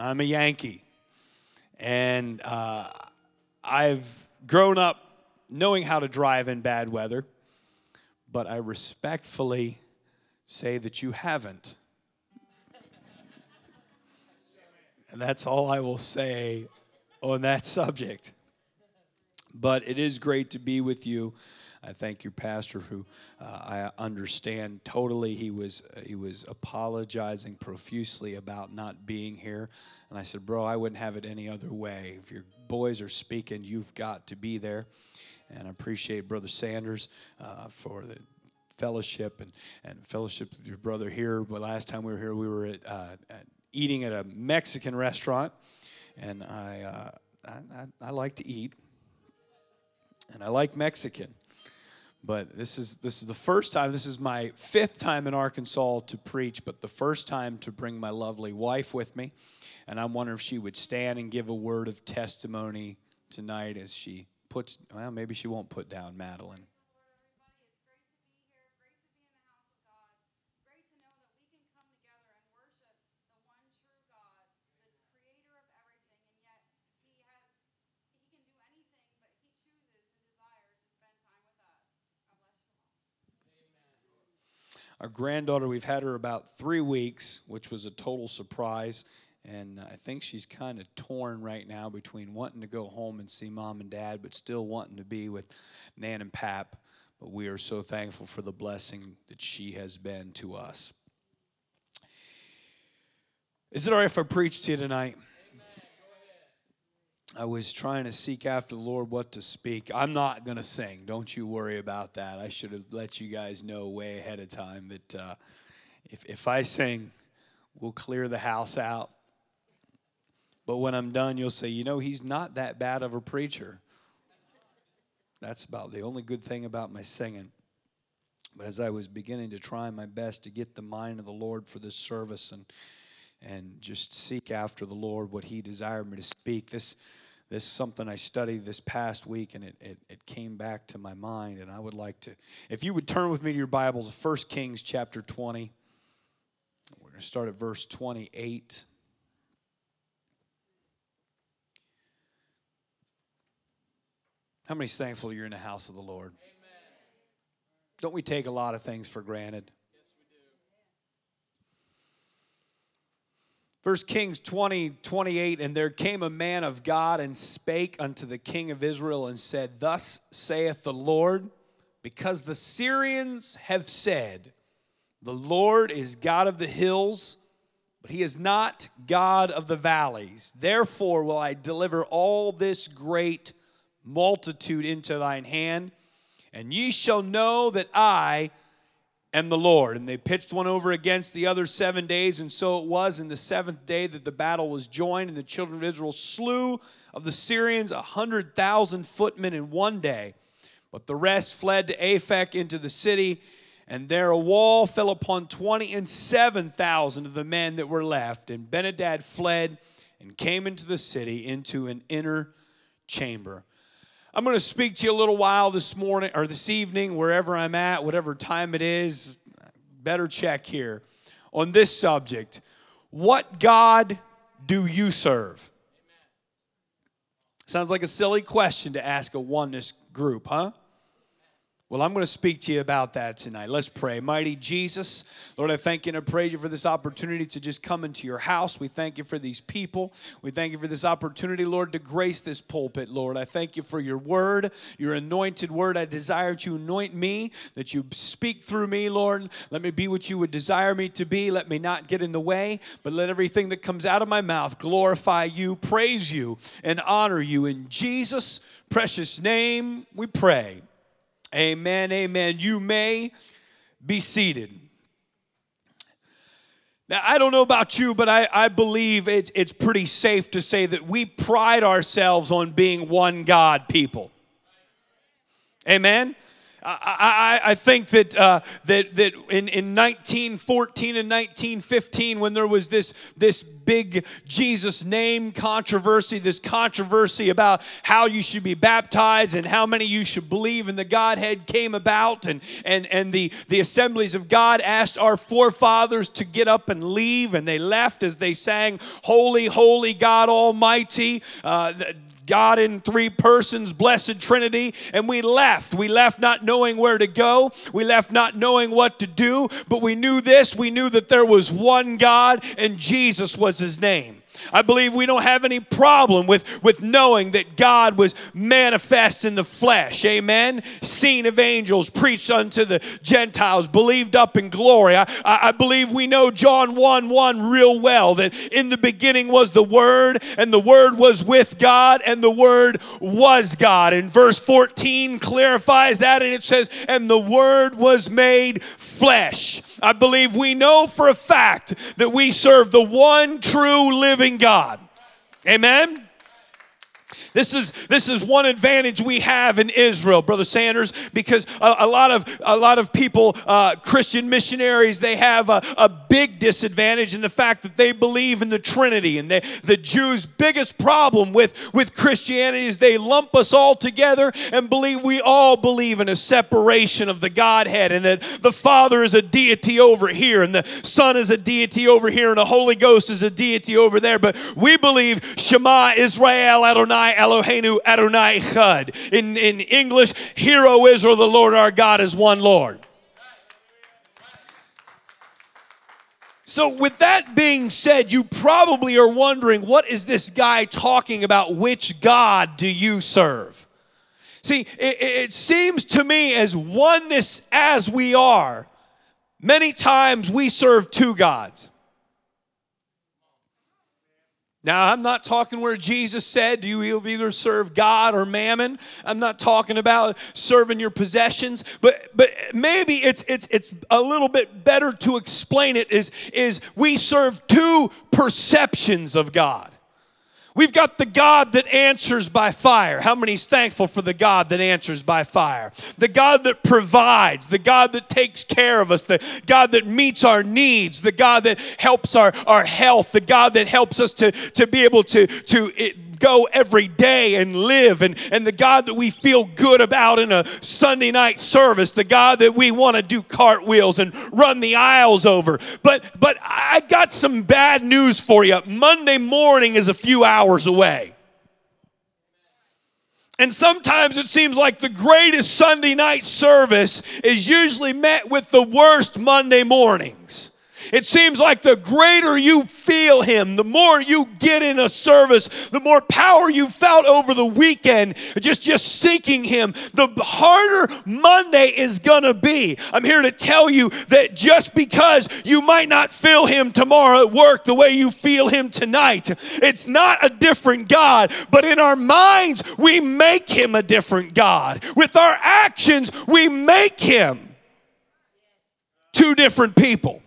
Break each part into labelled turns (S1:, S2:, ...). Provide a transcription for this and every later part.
S1: I'm a Yankee. And uh, I've grown up knowing how to drive in bad weather, but I respectfully say that you haven't. And that's all I will say on that subject. But it is great to be with you. I thank your pastor, who uh, I understand totally. He was he was apologizing profusely about not being here, and I said, "Bro, I wouldn't have it any other way. If your boys are speaking, you've got to be there." And I appreciate Brother Sanders uh, for the fellowship and, and fellowship with your brother here. Well, last time we were here, we were at, uh, at eating at a Mexican restaurant, and I, uh, I, I, I like to eat, and I like Mexican. But this is this is the first time. This is my fifth time in Arkansas to preach, but the first time to bring my lovely wife with me. And I'm wondering if she would stand and give a word of testimony tonight as she puts. Well, maybe she won't put down Madeline. Our granddaughter, we've had her about three weeks, which was a total surprise. And uh, I think she's kind of torn right now between wanting to go home and see mom and dad, but still wanting to be with Nan and Pap. But we are so thankful for the blessing that she has been to us. Is it all right if I preach to you tonight? I was trying to seek after the Lord what to speak. I'm not going to sing. Don't you worry about that. I should have let you guys know way ahead of time that uh, if, if I sing, we'll clear the house out. But when I'm done, you'll say, you know, he's not that bad of a preacher. That's about the only good thing about my singing. But as I was beginning to try my best to get the mind of the Lord for this service and and just seek after the Lord what He desired me to speak, this this is something I studied this past week, and it, it, it, came back to my mind. And I would like to, if you would turn with me to your Bibles, 1 Kings chapter 20. We're going to start at verse 28. How many's thankful you're in the house of the Lord? Amen. Don't we take a lot of things for granted? First Kings 20, 28, and there came a man of God and spake unto the king of Israel and said, Thus saith the Lord, because the Syrians have said, The Lord is God of the hills, but he is not God of the valleys. Therefore will I deliver all this great multitude into thine hand, and ye shall know that I and the Lord. And they pitched one over against the other seven days, and so it was in the seventh day that the battle was joined, and the children of Israel slew of the Syrians a hundred thousand footmen in one day. But the rest fled to Aphek into the city, and there a wall fell upon twenty and seven thousand of the men that were left. And Benhadad fled and came into the city into an inner chamber. I'm going to speak to you a little while this morning or this evening, wherever I'm at, whatever time it is. Better check here on this subject. What God do you serve? Sounds like a silly question to ask a oneness group, huh? Well, I'm going to speak to you about that tonight. Let's pray. Mighty Jesus, Lord, I thank you and I praise you for this opportunity to just come into your house. We thank you for these people. We thank you for this opportunity, Lord, to grace this pulpit, Lord. I thank you for your word, your anointed word. I desire to anoint me, that you speak through me, Lord. Let me be what you would desire me to be. Let me not get in the way, but let everything that comes out of my mouth glorify you, praise you, and honor you. In Jesus' precious name, we pray. Amen, amen. You may be seated. Now, I don't know about you, but I, I believe it, it's pretty safe to say that we pride ourselves on being one God people. Amen? I, I, I think that, uh, that, that in, in 1914 and 1915, when there was this, this big Jesus name controversy, this controversy about how you should be baptized and how many you should believe in the Godhead came about, and, and, and the, the assemblies of God asked our forefathers to get up and leave, and they left as they sang, Holy, Holy God Almighty. Uh, God in three persons, blessed Trinity, and we left. We left not knowing where to go. We left not knowing what to do, but we knew this. We knew that there was one God and Jesus was his name. I believe we don't have any problem with, with knowing that God was manifest in the flesh. Amen. Seen of angels, preached unto the Gentiles, believed up in glory. I, I believe we know John 1 1 real well that in the beginning was the Word, and the Word was with God, and the Word was God. And verse 14 clarifies that, and it says, And the Word was made flesh. I believe we know for a fact that we serve the one true living God. Amen. This is this is one advantage we have in Israel, brother Sanders, because a, a lot of a lot of people, uh, Christian missionaries, they have a, a, big disadvantage in the fact that they believe in the Trinity, and they, the Jews' biggest problem with with Christianity is they lump us all together and believe we all believe in a separation of the Godhead, and that the Father is a deity over here, and the Son is a deity over here, and the Holy Ghost is a deity over there. But we believe Shema Israel Adonai Eloheinu Adonai Echad. In, in English, Hear, O Israel, the Lord our God is one Lord. So, with that being said, you probably are wondering what is this guy talking about? Which God do you serve? See, it, it, seems to me, as oneness as we are, many times we serve two gods. Now, I'm not talking where Jesus said you either serve God or mammon. I'm not talking about serving your possessions, but but maybe it's it's it's a little bit better to explain it is is we serve two perceptions of God. We've got the God that answers by fire. How many's thankful for the God that answers by fire? The God that provides, the God that takes care of us, the God that meets our needs, the God that helps our, our health, the God that helps us to, to be able to, to go every day and live, and, and the God that we feel good about in a Sunday night service, the God that we want to do cartwheels and run the aisles over. But but I got some bad news for you. Monday morning is a few hours away. And sometimes it seems like the greatest Sunday night service is usually met with the worst Monday mornings. It seems like the greater you feel Him, the more you get in a service, the more power you felt over the weekend, just, just seeking Him, the harder Monday is going to be. I'm here to tell you that just because you might not feel Him tomorrow at work the way you feel Him tonight, it's not a different God, but in our minds, we make Him a different God. With our actions, we make Him two different people.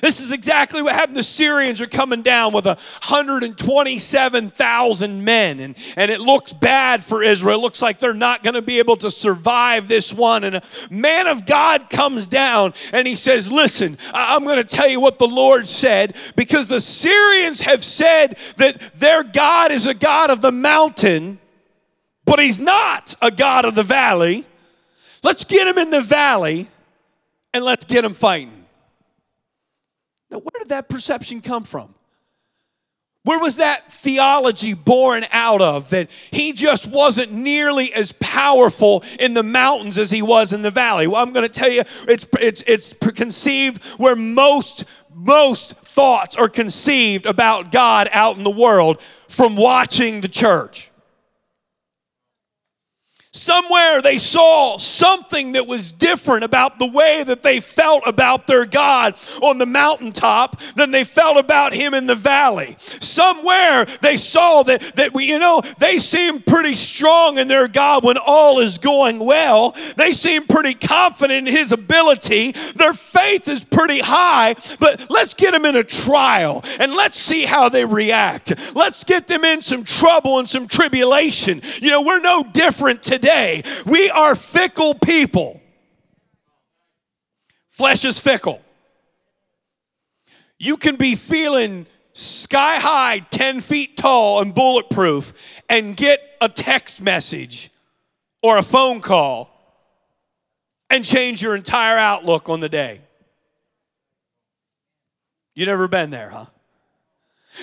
S1: This is exactly what happened. The Syrians are coming down with 127,000 men, and, and it looks bad for Israel. It looks like they're not going to be able to survive this one. And a man of God comes down and he says, Listen, I'm going to tell you what the Lord said because the Syrians have said that their God is a God of the mountain, but he's not a God of the valley. Let's get him in the valley and let's get him fighting. Now, where did that perception come from? Where was that theology born out of that he just wasn't nearly as powerful in the mountains as he was in the valley? Well, I'm going to tell you, it's, it's, it's conceived where most, most thoughts are conceived about God out in the world from watching the church. Somewhere they saw something that was different about the way that they felt about their God on the mountaintop than they felt about Him in the valley. Somewhere they saw that, that we, you know, they seem pretty strong in their God when all is going well. They seem pretty confident in His ability. Their faith is pretty high, but let's get them in a trial and let's see how they react. Let's get them in some trouble and some tribulation. You know, we're no different today today. We are fickle people. Flesh is fickle. You can be feeling sky high, 10 feet tall, and bulletproof, and get a text message or a phone call and change your entire outlook on the day. You never been there, huh?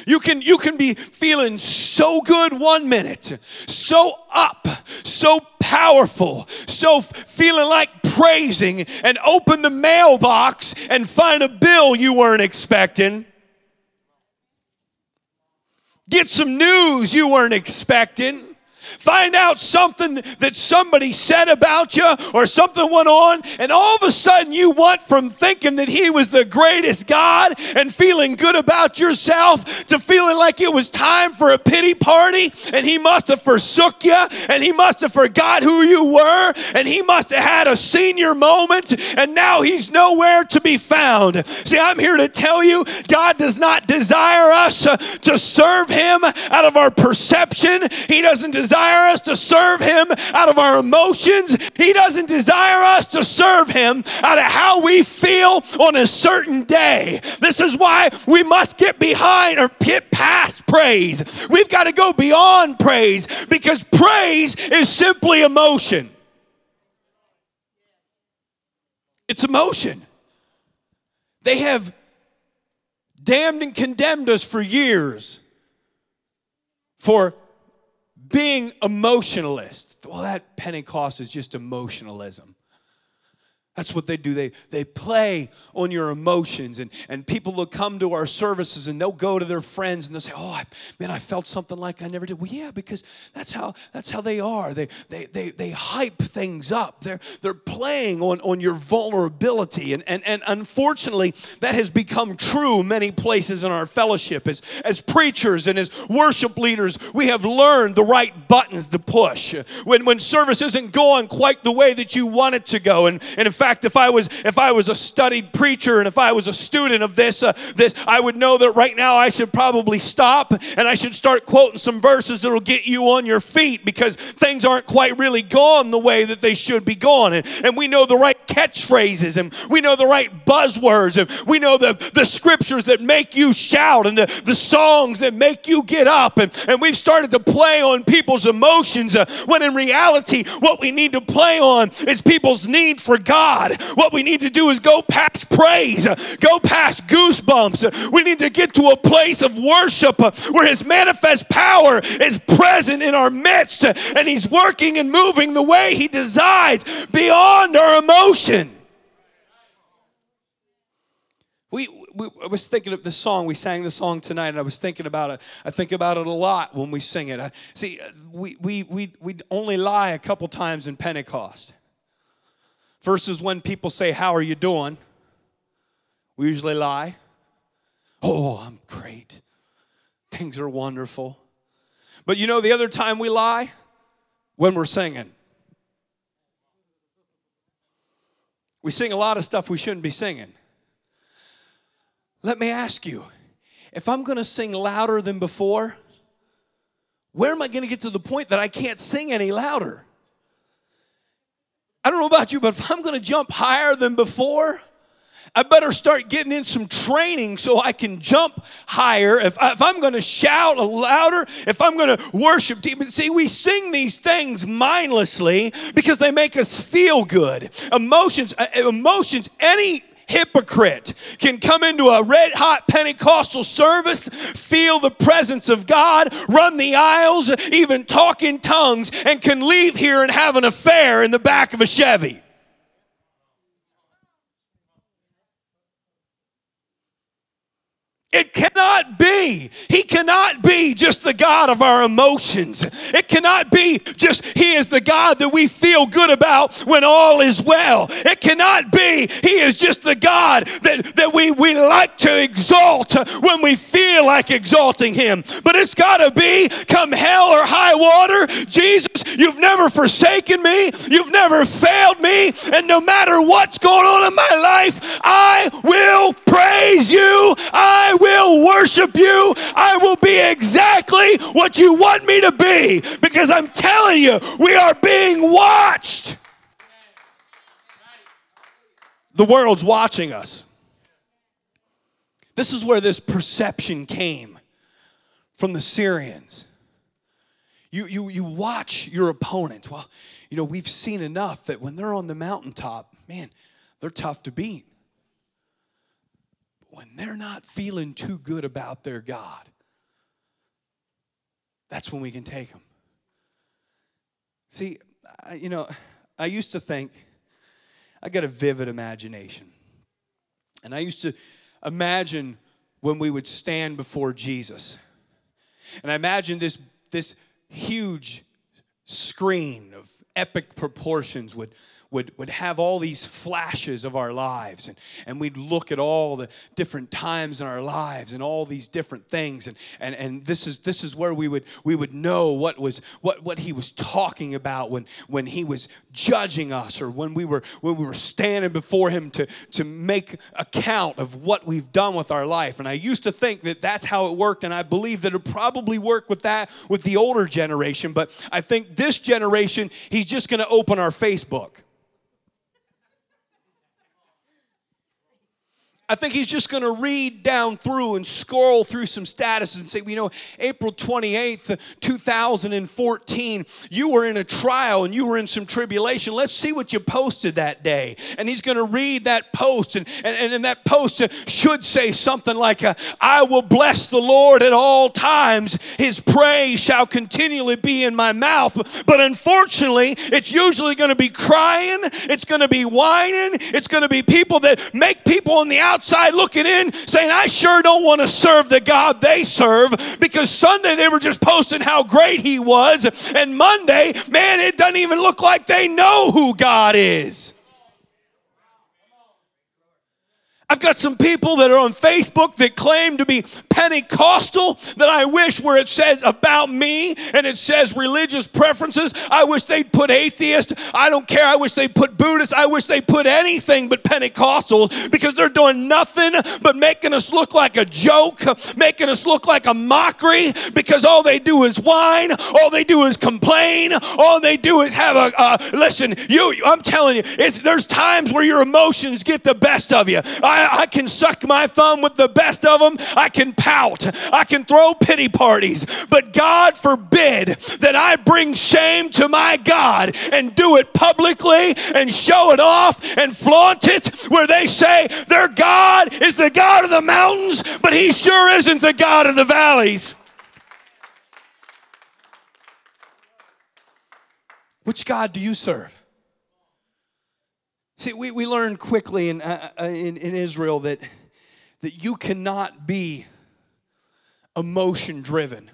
S1: You can, you can be feeling so good one minute, so up, so powerful, so feeling like praising, and open the mailbox and find a bill you weren't expecting. Get some news you weren't expecting Find out something that somebody said about you or something went on, and all of a sudden you went from thinking that He was the greatest God and feeling good about yourself to feeling like it was time for a pity party, and He must have forsook you, and He must have forgot who you were, and He must have had a senior moment, and now He's nowhere to be found. See, I'm here to tell you God does not desire us to serve Him out of our perception, He doesn't desire desire us to serve Him out of our emotions. He doesn't desire us to serve Him out of how we feel on a certain day. This is why we must get behind or get past praise. We've got to go beyond praise because praise is simply emotion. It's emotion. They have damned and condemned us for years for being emotionalist. Well, that Pentecost is just emotionalism. That's what they do. They, they play on your emotions. And, and people will come to our services and they'll go to their friends and they'll say, Oh, I, man, I felt something like I never did. Well, yeah, because that's how that's how they are. They they they, they hype things up. They're they're playing on, on your vulnerability. And, and and unfortunately, that has become true many places in our fellowship. As as preachers and as worship leaders, we have learned the right buttons to push. When when service isn't going quite the way that you want it to go. And, and in fact, if I was if I was a studied preacher and if I was a student of this uh, this, I would know that right now I should probably stop and I should start quoting some verses that'll get you on your feet because things aren't quite really gone the way that they should be gone. And, and we know the right catchphrases and we know the right buzzwords and we know the, the scriptures that make you shout and the, the songs that make you get up. And, and we've started to play on people's emotions uh, when in reality, what we need to play on is people's need for God God. What we need to do is go past praise, go past goosebumps. We need to get to a place of worship where His manifest power is present in our midst and He's working and moving the way He decides beyond our emotion. We, we, I was thinking of the song. We sang the song tonight, and I was thinking about it. I think about it a lot when we sing it. I, see, we, we, we, we only lie a couple times in Pentecost versus when people say, How are you doing? We usually lie. Oh, I'm great. Things are wonderful. But you know the other time we lie? When we're singing. We sing a lot of stuff we shouldn't be singing. Let me ask you if I'm to sing louder than before, where am I to get to the point that I can't sing any louder? I don't know about you, but if I'm going to jump higher than before, I better start getting in some training so I can jump higher. If, I, am going to shout louder, if I'm going to worship deep. See, we sing these things mindlessly because they make us feel good. Emotions, uh, emotions, any hypocrite can come into a red hot Pentecostal service, feel the presence of God, run the aisles, even talk in tongues, and can leave here and have an affair in the back of a Chevy. It cannot be. He cannot be just the God of our emotions. It cannot be just He is the God that we feel good about when all is well. It cannot be He is just the God that, that we, we like to exalt when we feel like exalting Him. But it's got to be come hell or high water. Jesus, you've never forsaken me. You've never failed me. And no matter what's going on in my life, I will praise you. I will worship you. I will be exactly what you want me to be because I'm telling you, we are being watched. The world's watching us. This is where this perception came from the Syrians. You, you, you watch your opponents. Well, you know, we've seen enough that when they're on the mountaintop, man, they're tough to beat. When they're not feeling too good about their God, that's when we can take them. See, I, you know, I used to think, I got a vivid imagination. And I used to imagine when we would stand before Jesus. And I imagine this, this huge screen of epic proportions would would, would have all these flashes of our lives. And, and we'd look at all the different times in our lives and all these different things. And, and, and this is this is where we would we would know what was what, what he was talking about when when he was judging us or when we were when we were standing before him to to make account of what we've done with our life. And I used to think that that's how it worked and I believe that it probably worked with that with the older generation. But I think this generation he's just going to open our Facebook I think he's just going to read down through and scroll through some statuses and say, well, you know, April 28th, 2014, you were in a trial and you were in some tribulation. Let's see what you posted that day. And he's going to read that post, and, and, and that post should say something like, uh, I will bless the Lord at all times. His praise shall continually be in my mouth. But unfortunately, it's usually going to be crying, it's going to be whining, it's going to be people that make people on the outside outside looking in saying, I sure don't want to serve the God they serve because Sunday they were just posting how great He was. And Monday, man, it doesn't even look like they know who God is. I've got some people that are on Facebook that claim to be Pentecostal that I wish where it says about me and it says religious preferences. I wish they'd put atheist. I don't care. I wish they'd put Buddhist. I wish they put anything but Pentecostal because they're doing nothing but making us look like a joke, making us look like a mockery because all they do is whine, all they do is complain, all they do is have a uh, listen. You, I'm telling you, it's there's times where your emotions get the best of you. I, I, can suck my thumb with the best of them. I can pout. I can throw pity parties. But God forbid that I bring shame to my God and do it publicly and show it off and flaunt it where they say their God is the God of the mountains, but he sure isn't the God of the valleys. Which God do you serve? See, we, we learned quickly in, uh, uh, in, in Israel that, that you cannot be emotion driven.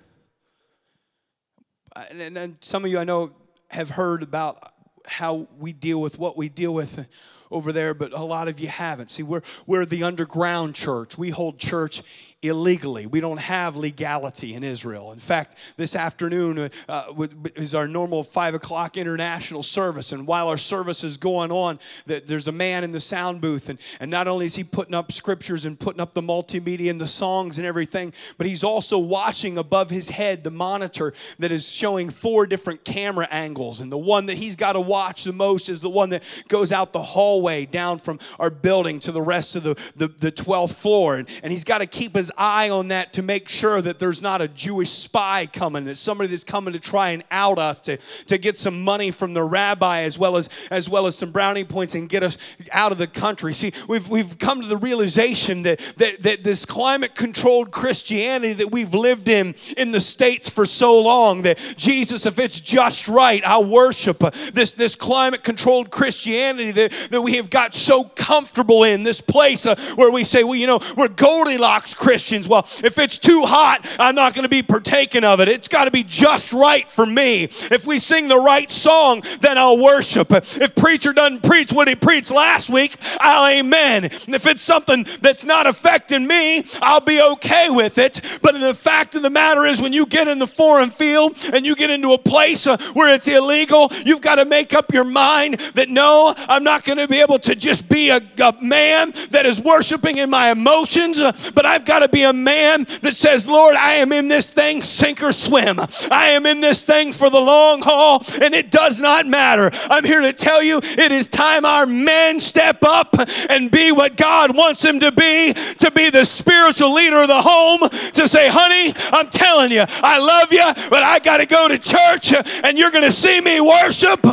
S1: And, and some of you I know have heard about how we deal with what we deal with over there, but a lot of you haven't. See, we're, we're the underground church. We hold church illegally. We don't have legality in Israel. In fact, this afternoon uh, is our normal five o'clock international service. And while our service is going on, there's a man in the sound booth. And, and not only is he putting up scriptures and putting up the multimedia and the songs and everything, but he's also watching above his head the monitor that is showing four different camera angles. And the one that he's got to watch the most is the one that goes out the hallway down from our building to the rest of the, the, the 12th floor. And, and he's got to keep his eye on that to make sure that there's not a Jewish spy coming, that somebody that's coming to try and out us, to, to get some money from the rabbi as well as as well as some brownie points and get us out of the country. See, we've we've come to the realization that that, that this climate controlled Christianity that we've lived in in the States for so long, that Jesus, if it's just right, I'll worship this, this climate controlled Christianity that, that we have got so comfortable in, this place uh, where we say, well, you know, we're Goldilocks Christians. Christians, well, if it's too hot, I'm not going to be partaking of it. It's got to be just right for me. If we sing the right song, then I'll worship. If preacher doesn't preach what he preached last week, I'll amen. If it's something that's not affecting me, I'll be okay with it. But the fact of the matter is, when you get in the foreign field and you get into a place uh, where it's illegal, you've got to make up your mind that no, I'm not going to be be able to just be a, a man that is worshiping in my emotions, uh, but I've got to be a man that says, Lord, I am in this thing sink or swim. I am in this thing for the long haul, and it does not matter. I'm here to tell you it is time our men step up and be what God wants them to be, to be the spiritual leader of the home, to say, honey, I'm telling you, I love you, but I got to go to church, and you're going to see me worship.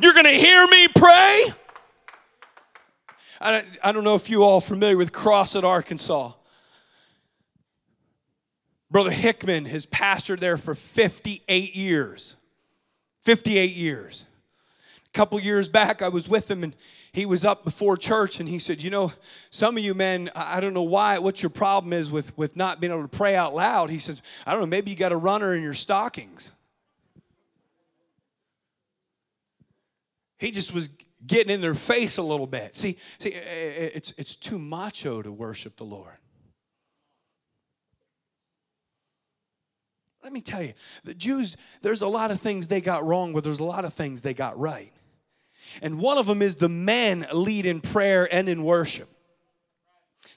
S1: You're going to hear me pray. I, I don't know if you all familiar with Crossett Arkansas. Brother Hickman has pastored there for 58 years. 58 years. A couple years back, I was with him and he was up before church and he said, You know, some of you men, I don't know why, what your problem is with, with not being able to pray out loud. He says, I don't know, maybe you got a runner in your stockings. He just was getting in their face a little bit. See, see, eh, eh, eh, it's, it's too macho to worship the Lord. Let me tell you, the Jews, there's a lot of things they got wrong, but there's a lot of things they got right. And one of them is the men lead in prayer and in worship.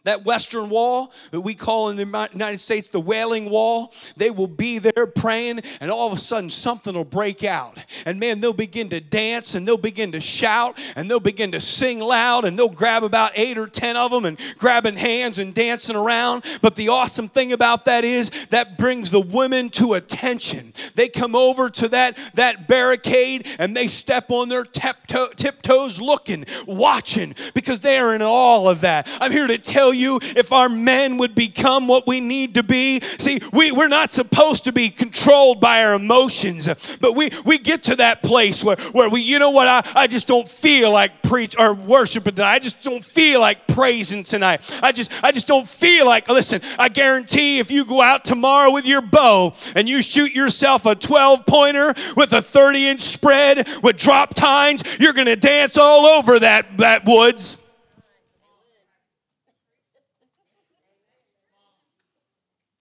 S1: That Western Wall that we call in the United States the Wailing Wall, they will be there praying, and all of a sudden something will break out. And man, they'll begin to dance and they'll begin to shout and they'll begin to sing loud and they'll grab about eight or ten of them and grabbing hands and dancing around. But the awesome thing about that is that brings the women to attention. They come over to that, that barricade and they step on their tiptoe, tiptoes looking, watching, because they are in all of that. I'm here to tell you if our men would become what we need to be. See, we, we're not supposed to be controlled by our emotions, but we, we get to that place where, where we, you know what, I, I just don't feel like preach or worshiping tonight. I just don't feel like praising tonight. I just I just don't feel like, listen, I guarantee if you go out tomorrow with your bow and you shoot yourself a 12 pointer with a 30 inch spread with drop tines, you're gonna dance all over that, that woods.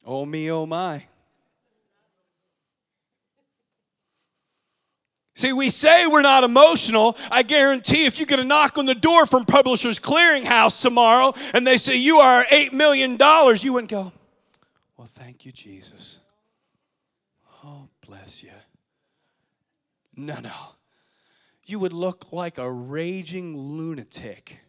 S1: Oh, me, oh, my. See, we say we're not emotional. I guarantee if you get a knock on the door from Publishers Clearinghouse tomorrow and they say you are $8 million, you wouldn't go, Well, thank you, Jesus. Oh, bless you. No, no. You would look like a raging lunatic.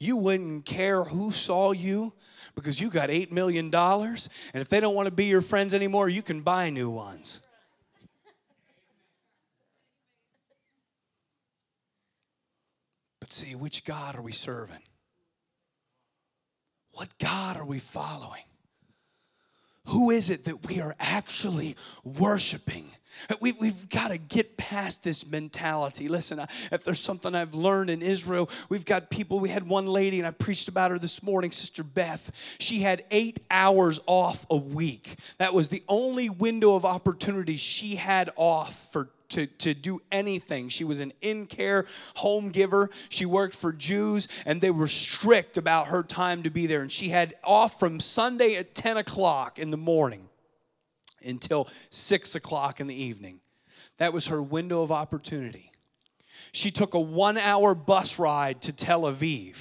S1: You wouldn't care who saw you because you got $8 million. And if they don't want to be your friends anymore, you can buy new ones. But see, which God are we serving? What God are we following? Who is it that we are actually worshiping? We, we've got to get past this mentality. Listen, if there's something I've learned in Israel, we've got people. We had one lady, and I preached about her this morning, Sister Beth. She had eight hours off a week. That was the only window of opportunity she had off for to, to do anything. She was an in care home giver. She worked for Jews, and they were strict about her time to be there. And she had off from Sunday at 10 o'clock in the morning until six o'clock in the evening. That was her window of opportunity. She took a one hour bus ride to Tel Aviv.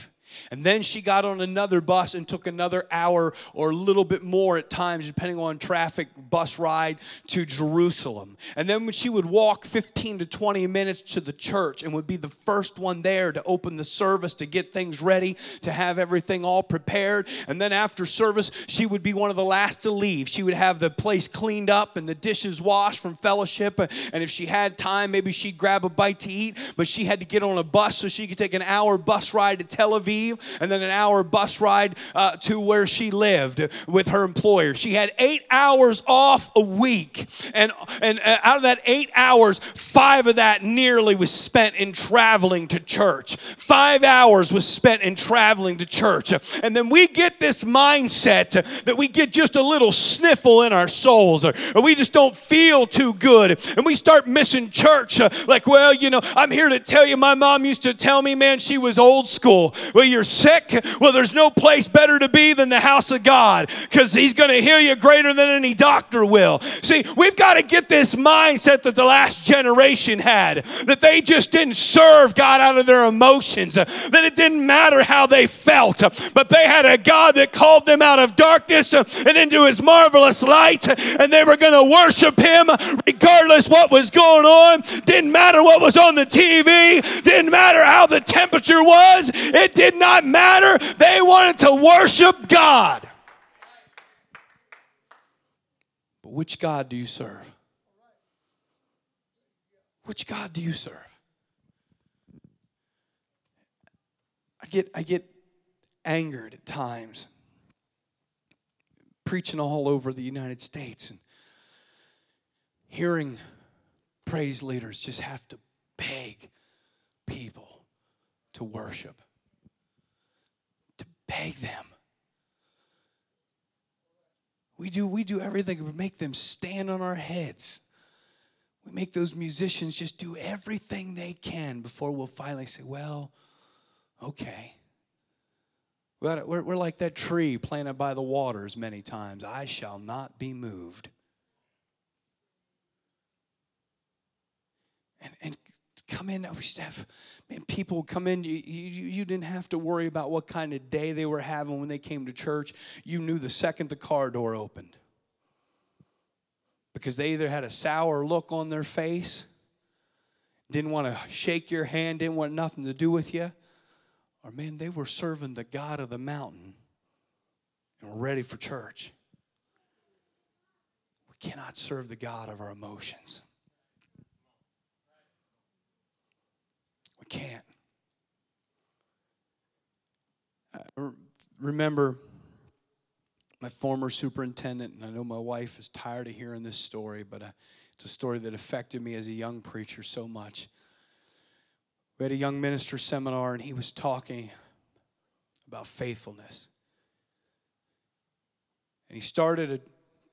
S1: And then she got on another bus and took another hour or a little bit more at times, depending on traffic, bus ride to Jerusalem. And then she would walk 15 to 20 minutes to the church and would be the first one there to open the service, to get things ready, to have everything all prepared. And then after service, she would be one of the last to leave. She would have the place cleaned up and the dishes washed from fellowship. And if she had time, maybe she'd grab a bite to eat. But she had to get on a bus so she could take an hour bus ride to Tel Aviv and then an hour bus ride uh, to where she lived with her employer. She had eight hours off a week. And, and uh, out of that eight hours, five of that nearly was spent in traveling to church. Five hours was spent in traveling to church. And then we get this mindset that we get just a little sniffle in our souls, or, or we just don't feel too good. And we start missing church. Like, well, you know, I'm here to tell you, my mom used to tell me, man, she was old school. Well, you're sick? Well, there's no place better to be than the house of God because He's going to heal you greater than any doctor will. See, we've got to get this mindset that the last generation had that they just didn't serve God out of their emotions, that it didn't matter how they felt, but they had a God that called them out of darkness and into His marvelous light, and they were going to worship Him regardless what was going on. Didn't matter what was on the TV, didn't matter how the temperature was, it did not matter. They wanted to worship God. But which God do you serve? Which God do you serve? I get I get angered at times preaching all over the United States and hearing praise leaders just have to beg people to worship, beg them. We do, we do everything to make them stand on our heads. We make those musicians just do everything they can before we'll finally say, well, okay. We're, we're like that tree planted by the waters many times. I shall not be moved. And, and come in. We used to have man, people come in. You, you, you didn't have to worry about what kind of day they were having when they came to church. You knew the second the car door opened because they either had a sour look on their face, didn't want to shake your hand, didn't want nothing to do with you, or man, they were serving the God of the mountain and were ready for church. We cannot serve the God of our emotions. Can't. I remember my former superintendent, and I know my wife is tired of hearing this story, but uh, it's a story that affected me as a young preacher so much. We had a young minister seminar, and he was talking about faithfulness. And he started a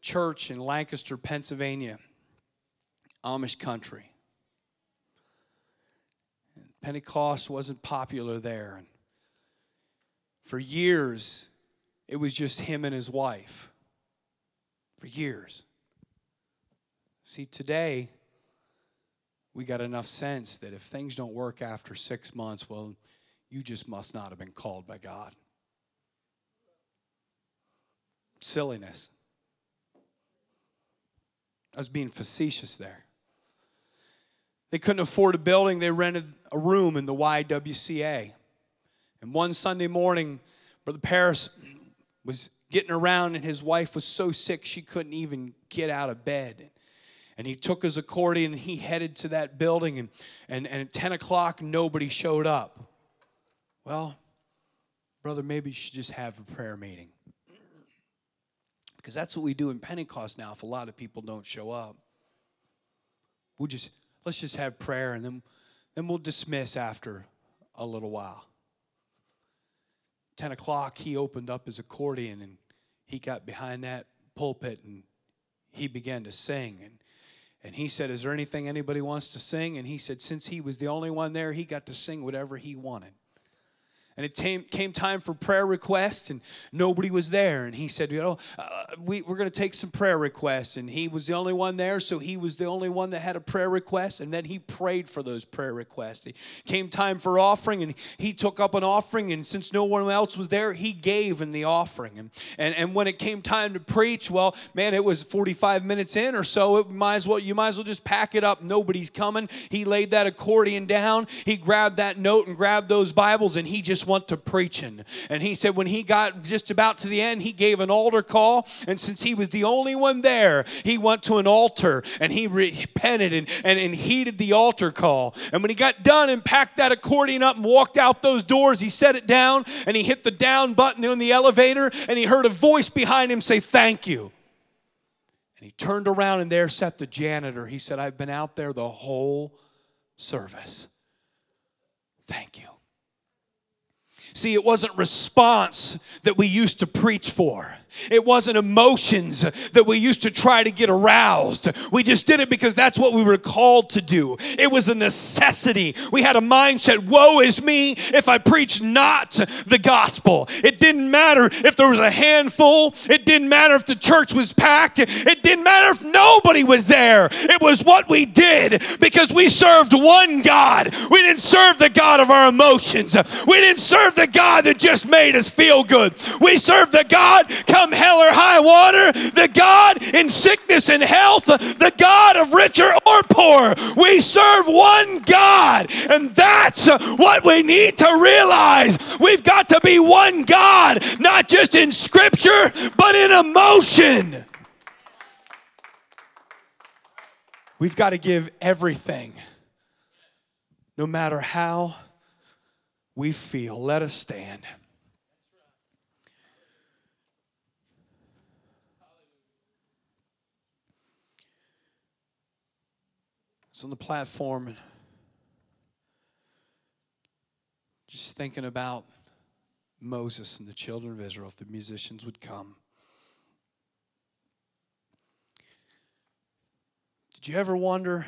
S1: church in Lancaster, Pennsylvania, Amish country. Pentecost wasn't popular there. And for years, it was just him and his wife. For years. See, today, we got enough sense that if things don't work after six months, well, you just must not have been called by God. Silliness. I was being facetious there. They couldn't afford a building, they rented a room in the YWCA. And one Sunday morning, Brother Paris was getting around, and his wife was so sick she couldn't even get out of bed. And he took his accordion and he headed to that building, and, and, and at 10 o'clock, nobody showed up. Well, brother, maybe you should just have a prayer meeting. Because that's what we do in Pentecost now if a lot of people don't show up. We'll just let's just have prayer and then, then we'll dismiss after a little while. 10 o'clock, he opened up his accordion and he got behind that pulpit and he began to sing. And, and he said, Is there anything anybody wants to sing? And he said, Since he was the only one there, he got to sing whatever he wanted. And it came, came time for prayer requests, and nobody was there. And he said, You know, uh, we, we're going to take some prayer requests. And he was the only one there, so he was the only one that had a prayer request. And then he prayed for those prayer requests. It came time for offering, and he took up an offering. And since no one else was there, he gave in the offering. And, and, and when it came time to preach, well, man, it was 45 minutes in or so. It might as well, you might as well just pack it up. Nobody's coming. He laid that accordion down, he grabbed that note and grabbed those Bibles, and he just went to preaching. And he said when he got just about to the end, he gave an altar call. And since he was the only one there, he went to an altar and he repented and, and, and heeded the altar call. And when he got done and packed that accordion up and walked out those doors, he set it down and he hit the down button in the elevator and he heard a voice behind him say, Thank you. And he turned around and there sat the janitor. He said, I've been out there the whole service. Thank you. See, it wasn't response that we used to preach for. It wasn't emotions that we used to try to get aroused. We just did it because that's what we were called to do. It was a necessity. We had a mindset woe is me if I preach not the gospel. It didn't matter if there was a handful, it didn't matter if the church was packed, it didn't matter if nobody was there. It was what we did because we served one God. We didn't serve the God of our emotions, we didn't serve the God that just made us feel good. We served the God come hell or high water, the God in sickness and health, the God of richer or poor. We serve one God, and that's what we need to realize. We've got to be one God, not just in scripture, but in emotion. We've got to give everything, no matter how we feel. Let us stand. On the platform and just thinking about Moses and the children of Israel, if the musicians would come. Did you ever wonder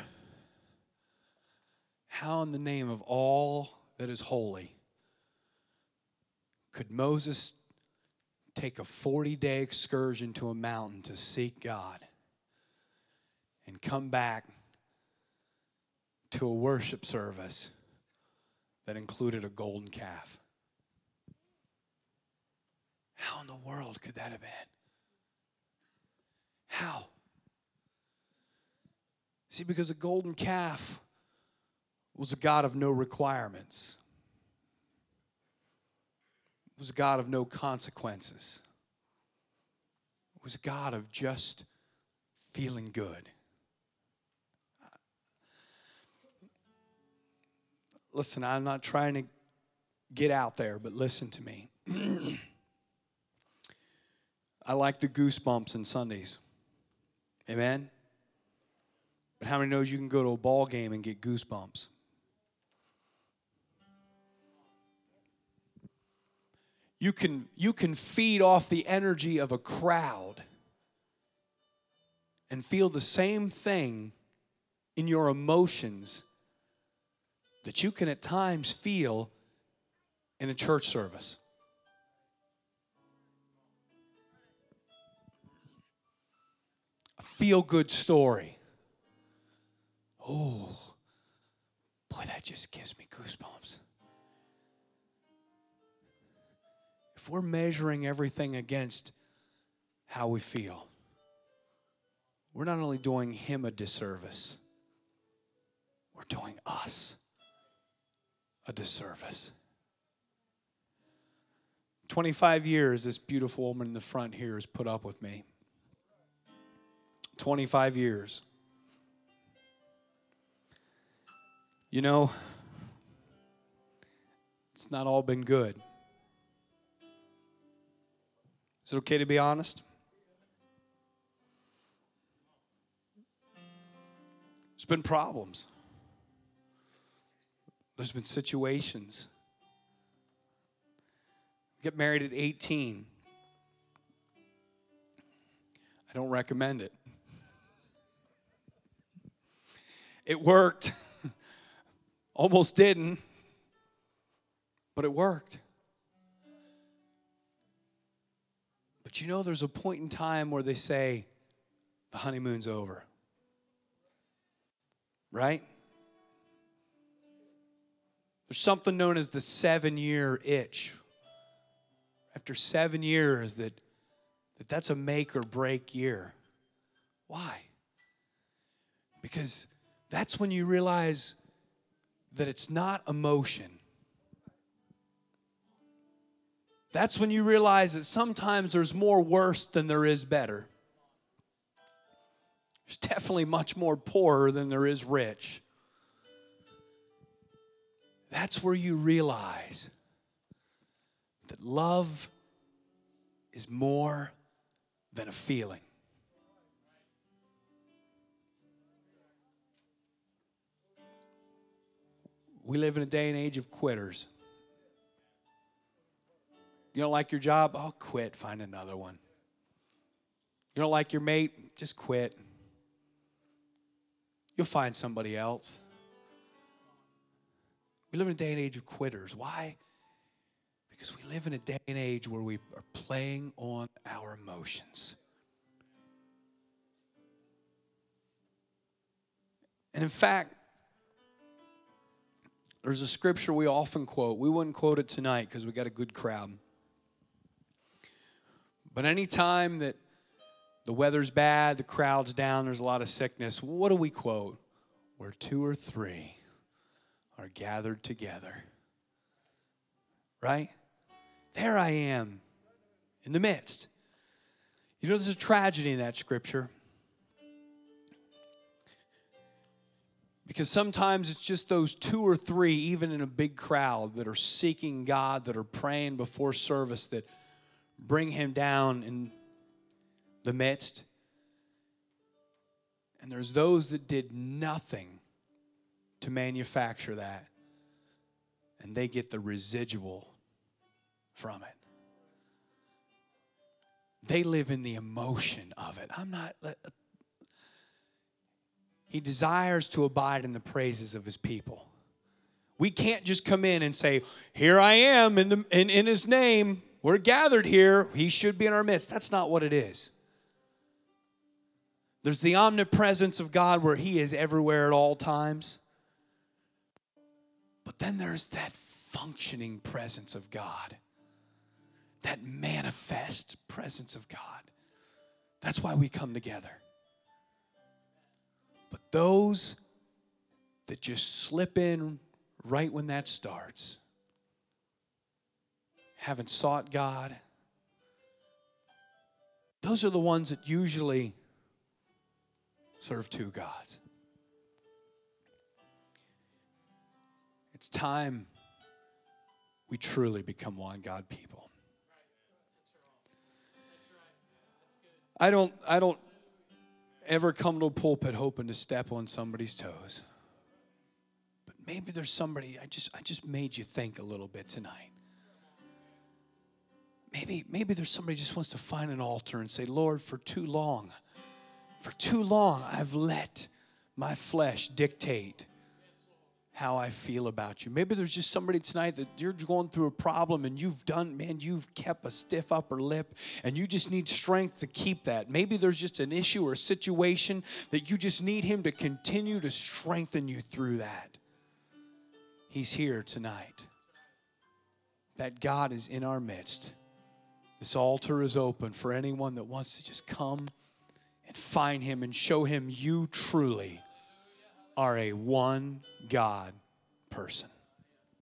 S1: how, in the name of all that is holy, could Moses take a 40 day excursion to a mountain to seek God and come back to a worship service that included a golden calf. How in the world could that have been? How? See, because a golden calf was a God of no requirements, was a God of no consequences, was a God of just feeling good. Listen, I'm not trying to get out there, but listen to me. I like the goosebumps in Sundays. Amen? But how many knows you can go to a ball game and get goosebumps? You can, you can feed off the energy of a crowd and feel the same thing in your emotions that you can at times feel in a church service. A feel good story. Oh, boy, that just gives me goosebumps. If we're measuring everything against how we feel, we're not only doing him a disservice, we're doing us a disservice. 25 years, this beautiful woman in the front here has put up with me. 25 years. You know, it's not all been good. Is it okay to be honest? There's been problems. There's been situations. Get married at 18. I don't recommend it. It worked. Almost didn't, but it worked. But you know, there's a point in time where they say the honeymoon's over. Right? There's something known as the seven year itch. After seven years, that, that that's a make or break year. Why? Because that's when you realize that it's not emotion. That's when you realize that sometimes there's more worse than there is better. There's definitely much more poorer than there is rich that's where you realize that love is more than a feeling. We live in a day and age of quitters. You don't like your job? I'll quit, find another one. You don't like your mate? Just quit. You'll find somebody else. We live in a day and age of quitters. Why? Because we live in a day and age where we are playing on our emotions. And in fact, there's a scripture we often quote. We wouldn't quote it tonight because we got a good crowd. But anytime that the weather's bad, the crowd's down, there's a lot of sickness, what do we quote? Where two or three are gathered together. Right? There I am in the midst. You know, there's a tragedy in that scripture. Because sometimes it's just those two or three, even in a big crowd, that are seeking God, that are praying before service, that bring Him down in the midst. And there's those that did nothing to manufacture that, and they get the residual from it. They live in the emotion of it. I'm not. Uh, he desires to abide in the praises of his people. We can't just come in and say, Here I am in, the, in, in his name. We're gathered here. He should be in our midst. That's not what it is. There's the omnipresence of God where he is everywhere at all times. But then there's that functioning presence of God, that manifest presence of God. That's why we come together. But those that just slip in right when that starts, haven't sought God, those are the ones that usually serve two gods. It's time we truly become one God people. I don't I don't ever come to a pulpit hoping to step on somebody's toes. But maybe there's somebody I just I just made you think a little bit tonight. Maybe maybe there's somebody just wants to find an altar and say, "Lord, for too long, for too long I've let my flesh dictate how I feel about you. Maybe there's just somebody tonight that you're going through a problem and you've done, man, you've kept a stiff upper lip and you just need strength to keep that. Maybe there's just an issue or a situation that you just need Him to continue to strengthen you through that. He's here tonight. That God is in our midst. This altar is open for anyone that wants to just come and find Him and show Him you truly are a one God person.